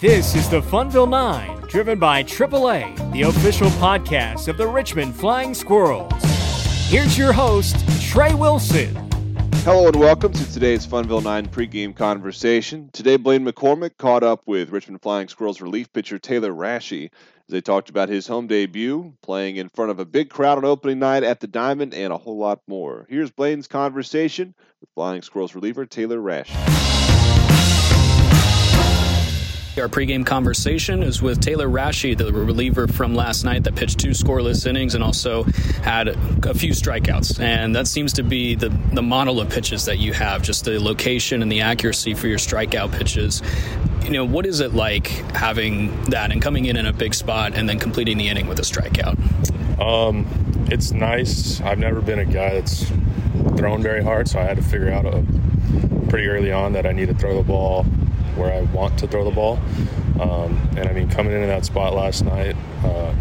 This is the Funnville 9, driven by AAA, the official podcast of the Richmond Flying Squirrels. Here's your host, Trey Wilson. Hello and welcome to today's Funnville 9 pregame conversation. Today, Blaine McCormick caught up with Richmond Flying Squirrels relief pitcher Taylor Rashi as they talked about his home debut, playing in front of a big crowd on opening night at the Diamond, and a whole lot more. Here's Blaine's conversation with Flying Squirrels reliever Taylor Rashi. Our pregame conversation is with Taylor Rashi, the reliever from last night that pitched two scoreless innings and also had a few strikeouts. And that seems to be the, the model of pitches that you have, just the location and the accuracy for your strikeout pitches. You know, what is it like having that and coming in in a big spot and then completing the inning with a strikeout? Um, it's nice. I've never been a guy that's thrown very hard, so I had to figure out a, pretty early on that I need to throw the ball where I want to throw the ball. Um, and I mean, coming into that spot last night, uh,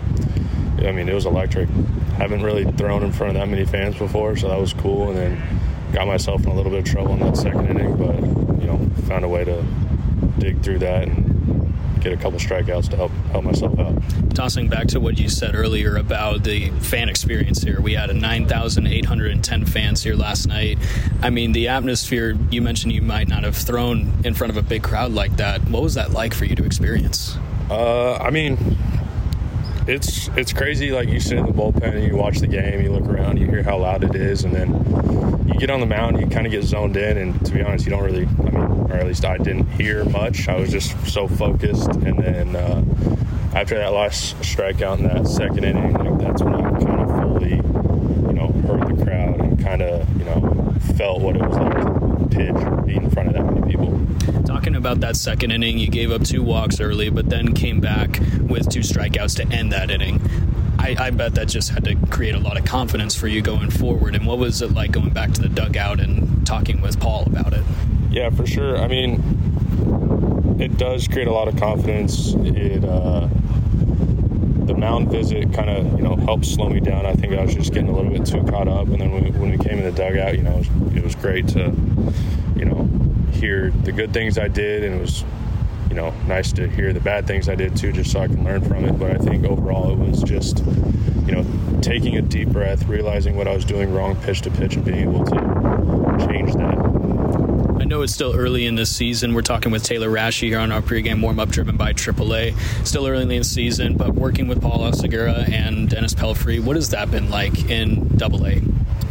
I mean, it was electric. Haven't really thrown in front of that many fans before, so that was cool. And then got myself in a little bit of trouble in that second inning, but you know, found a way to dig through that and get a couple strikeouts to help help myself out. Tossing back to what you said earlier about the fan experience here, we had a 9,810 fans here last night. I mean, the atmosphere. You mentioned you might not have thrown in front of a big crowd like that. What was that like for you to experience? Uh, I mean, it's it's crazy. Like you sit in the bullpen and you watch the game, you look around, you hear how loud it is, and then you get on the mound, you kind of get zoned in. And to be honest, you don't really. I mean, or at least I didn't hear much. I was just so focused. And then uh, after that last strikeout in that second inning, like that's when I kind of fully, you know, heard the crowd and kind of, you know, felt what it was like be in front of that many people. Talking about that second inning, you gave up two walks early, but then came back with two strikeouts to end that inning. I, I, bet that just had to create a lot of confidence for you going forward. And what was it like going back to the dugout and talking with Paul about it? Yeah, for sure. I mean, it does create a lot of confidence. It uh, mound visit kind of you know helped slow me down. I think I was just getting a little bit too caught up, and then when we, when we came in the dugout, you know, it was, it was great to you know hear the good things I did, and it was you know nice to hear the bad things I did too, just so I can learn from it. But I think overall, it was just you know taking a deep breath, realizing what I was doing wrong pitch to pitch, and being able to know it's still early in this season. We're talking with Taylor Rashi here on our pregame warm up driven by AAA. Still early in the season, but working with Paul Oseguera and Dennis Pelfrey, what has that been like in Double A?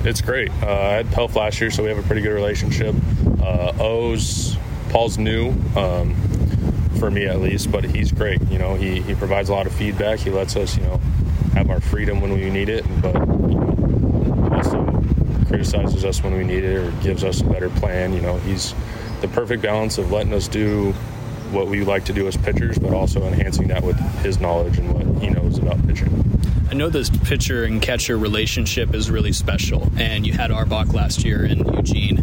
It's great. Uh, I had Pelf last year, so we have a pretty good relationship. Uh, O's, Paul's new. Um, for me at least, but he's great. You know, he, he provides a lot of feedback. He lets us, you know, have our freedom when we need it, but criticizes us when we need it or gives us a better plan. You know, he's the perfect balance of letting us do what we like to do as pitchers, but also enhancing that with his knowledge and what he knows about pitching. I know this pitcher and catcher relationship is really special, and you had Auerbach last year in Eugene.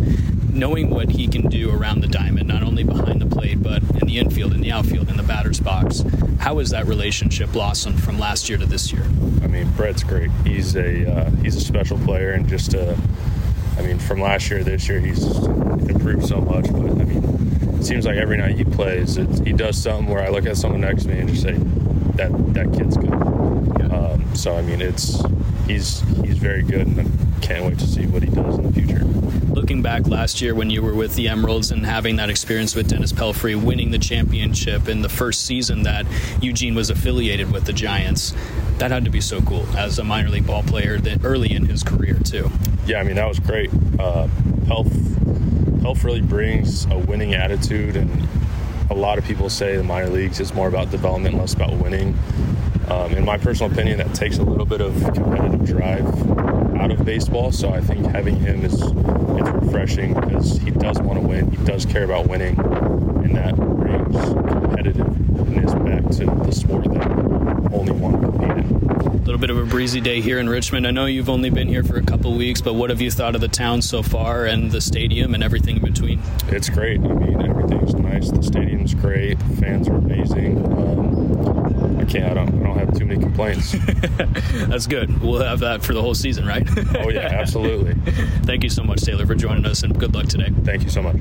Knowing what he can do around the diamond, not only behind the plate, but in the infield, in the outfield, in the batter's box, how has that relationship blossomed from last year to this year? I mean, Brett's great. He's a uh, he's a special player, and just a I mean, from last year, to this year, he's improved so much. But I mean, it seems like every night he plays, it, he does something where I look at someone next to me and just say, "That that kid's good." Um, so I mean, it's he's he's very good, and I can't wait to see what he does in the future. Looking back last year when you were with the Emeralds and having that experience with Dennis Pelfrey, winning the championship in the first season that Eugene was affiliated with the Giants, that had to be so cool as a minor league ball player that early in his career too yeah, I mean that was great. Uh, Pelf Pelf really brings a winning attitude, and a lot of people say the minor leagues is more about development, less about winning. Um, in my personal opinion, that takes a little bit of competitive drive out of baseball. So I think having him is it's refreshing because he does want to win. He does care about winning, and that brings competitiveness back to the sport that only want to compete in little bit of a breezy day here in Richmond. I know you've only been here for a couple weeks, but what have you thought of the town so far and the stadium and everything in between? It's great. I mean, everything's nice. The stadium's great. The fans are amazing. Um, I can't. I don't. I don't have too many complaints. That's good. We'll have that for the whole season, right? oh yeah, absolutely. Thank you so much, Taylor, for joining us, and good luck today. Thank you so much.